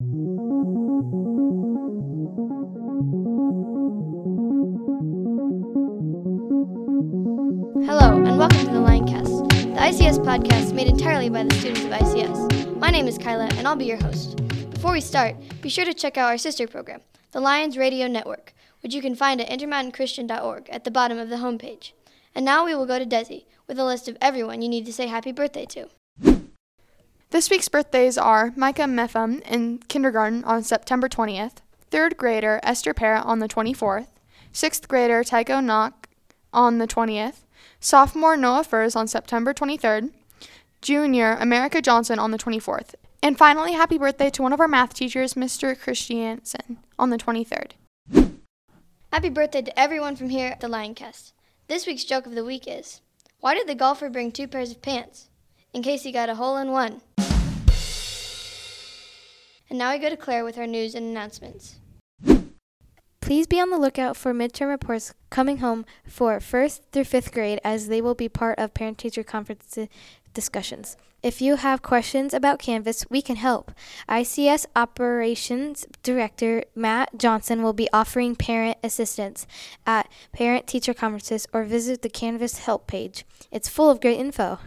Hello, and welcome to the Lioncast, the ICS podcast made entirely by the students of ICS. My name is Kyla, and I'll be your host. Before we start, be sure to check out our sister program, the Lions Radio Network, which you can find at intermountainchristian.org at the bottom of the homepage. And now we will go to Desi with a list of everyone you need to say happy birthday to. This week's birthdays are Micah Metham in kindergarten on September 20th, third grader Esther Parrott on the 24th, sixth grader Tycho Knock on the 20th, sophomore Noah Furs on September 23rd, junior America Johnson on the 24th, and finally, happy birthday to one of our math teachers, Mr. Christiansen, on the 23rd. Happy birthday to everyone from here at the Lioncast. This week's joke of the week is Why did the golfer bring two pairs of pants? In case he got a hole in one. And now we go to Claire with our news and announcements. Please be on the lookout for midterm reports coming home for first through fifth grade as they will be part of parent teacher conference discussions. If you have questions about Canvas, we can help. ICS Operations Director Matt Johnson will be offering parent assistance at parent teacher conferences or visit the Canvas help page. It's full of great info.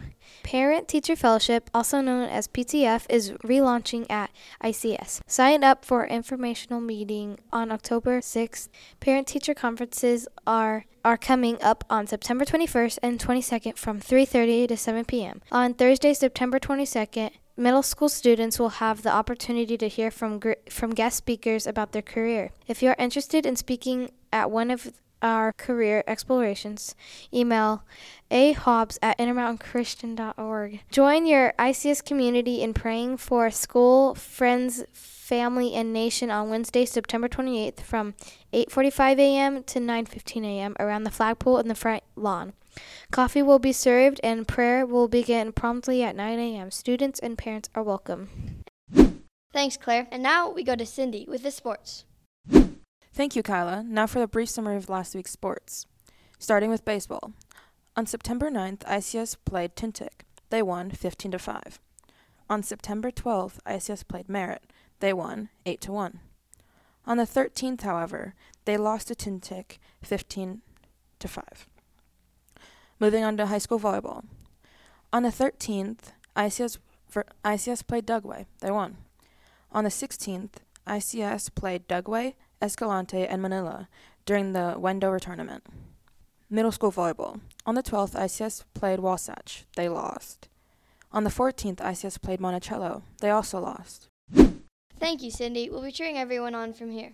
Parent Teacher Fellowship, also known as PTF, is relaunching at ICS. Sign up for informational meeting on October 6th. Parent Teacher conferences are are coming up on September 21st and 22nd from 3:30 to 7 p.m. On Thursday, September 22nd, middle school students will have the opportunity to hear from gr- from guest speakers about their career. If you are interested in speaking at one of our career explorations, email ahobbs at intermountainchristian.org. Join your ICS community in praying for school, friends, family, and nation on Wednesday, September 28th from 8:45 a.m. to 9:15 a.m. around the flagpole in the front lawn. Coffee will be served and prayer will begin promptly at 9 a.m. Students and parents are welcome. Thanks, Claire. And now we go to Cindy with the sports. Thank you, Kyla. Now for the brief summary of last week's sports. Starting with baseball. On September 9th, ICS played Tintic. They won 15 to 5. On September 12th, ICS played Merit. They won 8 to 1. On the 13th, however, they lost to Tintic 15 to 5. Moving on to high school volleyball. On the 13th, ICS, ICS played Dugway. They won. On the 16th, ICS played Dugway Escalante, and Manila during the Wendover tournament. Middle school volleyball. On the 12th, ICS played Wasatch. They lost. On the 14th, ICS played Monticello. They also lost. Thank you, Cindy. We'll be cheering everyone on from here.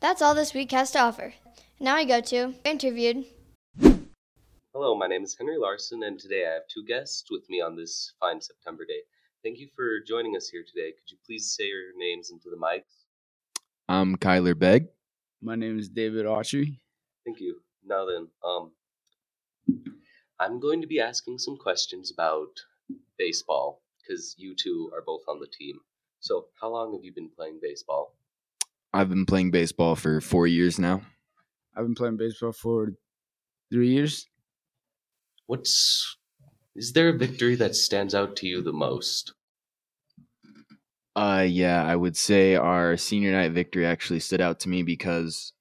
That's all this week has to offer. Now I go to interviewed. Hello, my name is Henry Larson, and today I have two guests with me on this fine September day. Thank you for joining us here today. Could you please say your names into the mics? I'm Kyler Begg. My name is David Autry. Thank you. Now then, um, I'm going to be asking some questions about baseball because you two are both on the team. So, how long have you been playing baseball? I've been playing baseball for four years now. I've been playing baseball for three years. What's is there a victory that stands out to you the most? Uh, yeah, I would say our senior night victory actually stood out to me because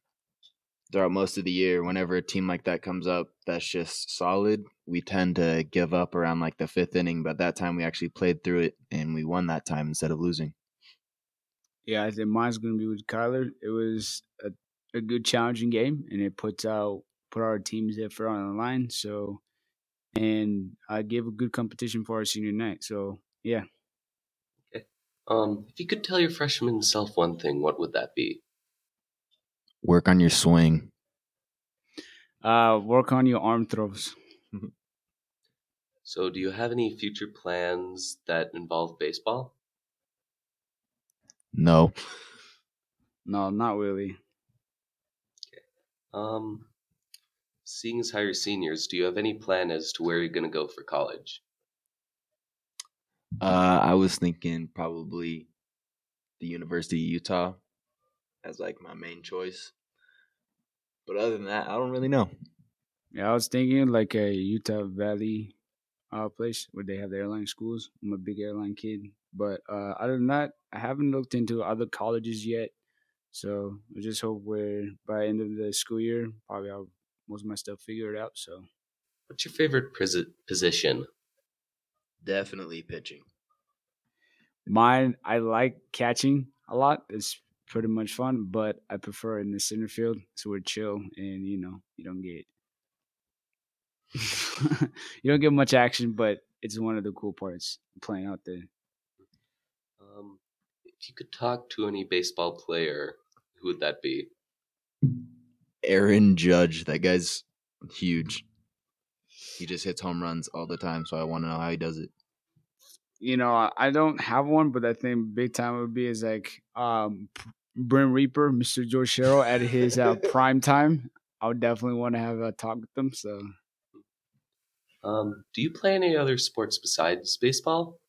throughout most of the year, whenever a team like that comes up that's just solid, we tend to give up around like the fifth inning. But that time we actually played through it and we won that time instead of losing. Yeah, I think mine's going to be with Kyler. It was a, a good challenging game and it puts out put our team's effort on the line. So, and I gave a good competition for our senior night. So, yeah. Um, if you could tell your freshman self one thing, what would that be? Work on your swing. Uh, work on your arm throws. so, do you have any future plans that involve baseball? No. No, not really. Okay. Um, seeing as how you're seniors, do you have any plan as to where you're going to go for college? Uh, I was thinking probably the University of Utah as like my main choice. But other than that, I don't really know. Yeah, I was thinking like a Utah Valley uh, place where they have the airline schools. I'm a big airline kid, But uh, other than that, I haven't looked into other colleges yet. So I just hope we're by end of the school year, probably I'll most of my stuff figured out. So, what's your favorite position? Definitely pitching. Mine, I like catching a lot. It's pretty much fun, but I prefer in the center field. So we're chill, and you know, you don't get you don't get much action, but it's one of the cool parts playing out there. Um, if you could talk to any baseball player, who would that be? Aaron Judge. That guy's huge. He just hits home runs all the time, so I want to know how he does it. You know, I don't have one, but I think big time would be is like um, Brim Reaper, Mr. George Sherrill at his uh, prime time. I would definitely want to have a talk with them. So, um, do you play any other sports besides baseball?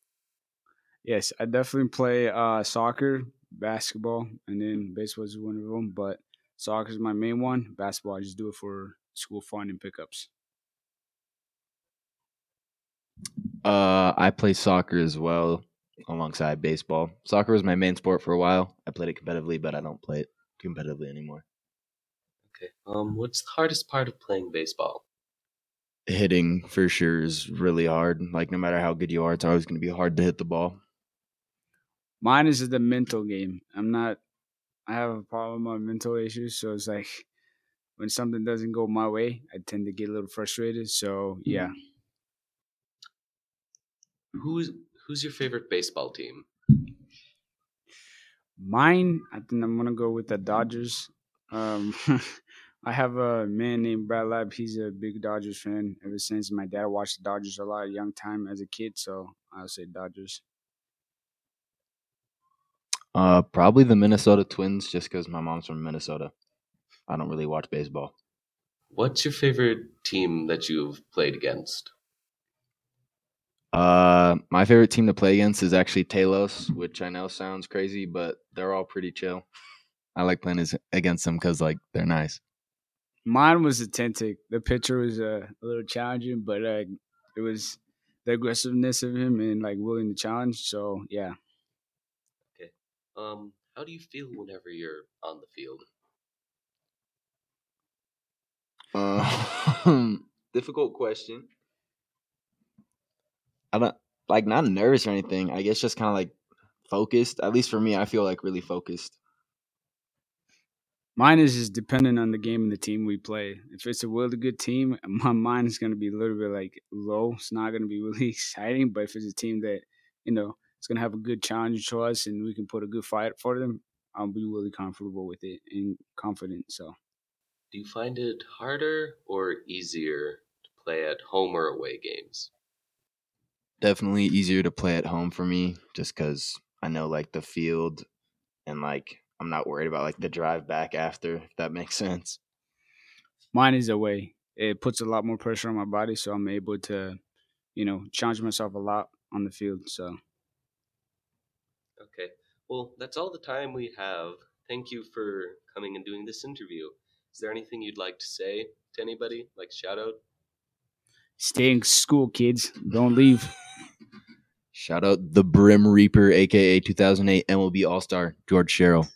Yes, I definitely play uh, soccer, basketball, and then baseball is one of them. But soccer is my main one. Basketball, I just do it for school fun and pickups. Uh, I play soccer as well alongside baseball. Soccer was my main sport for a while. I played it competitively, but I don't play it competitively anymore. Okay. Um, what's the hardest part of playing baseball? Hitting for sure is really hard. Like no matter how good you are, it's always going to be hard to hit the ball. Mine is the mental game. I'm not. I have a problem with mental issues, so it's like when something doesn't go my way, I tend to get a little frustrated. So yeah. Who's who's your favorite baseball team? Mine, I think I'm gonna go with the Dodgers. Um, I have a man named Brad Lab. He's a big Dodgers fan ever since my dad watched the Dodgers a lot young time as a kid. So I'll say Dodgers. Uh, probably the Minnesota Twins, just because my mom's from Minnesota. I don't really watch baseball. What's your favorite team that you've played against? Uh, my favorite team to play against is actually Talos, which I know sounds crazy, but they're all pretty chill. I like playing against them because like they're nice. Mine was Tintic. The pitcher was uh, a little challenging, but uh, it was the aggressiveness of him and like willing to challenge. So yeah. Okay. Um, how do you feel whenever you're on the field? Uh, difficult question. I don't like not nervous or anything. I guess just kind of like focused. At least for me, I feel like really focused. Mine is just dependent on the game and the team we play. If it's a really good team, my mind is going to be a little bit like low. It's not going to be really exciting. But if it's a team that you know it's going to have a good challenge to us and we can put a good fight for them, I'll be really comfortable with it and confident. So, do you find it harder or easier to play at home or away games? Definitely easier to play at home for me just because I know like the field and like I'm not worried about like the drive back after, if that makes sense. Mine is away. It puts a lot more pressure on my body, so I'm able to, you know, challenge myself a lot on the field. So, okay. Well, that's all the time we have. Thank you for coming and doing this interview. Is there anything you'd like to say to anybody, like shout out? Stay in school, kids. Don't leave. Shout out the Brim Reaper, aka 2008 MLB All Star, George Sherrill.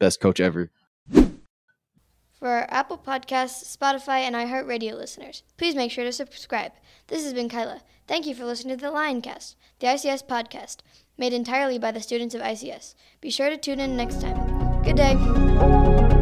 Best coach ever. For our Apple Podcasts, Spotify, and iHeartRadio listeners, please make sure to subscribe. This has been Kyla. Thank you for listening to the Lioncast, the ICS podcast, made entirely by the students of ICS. Be sure to tune in next time. Good day.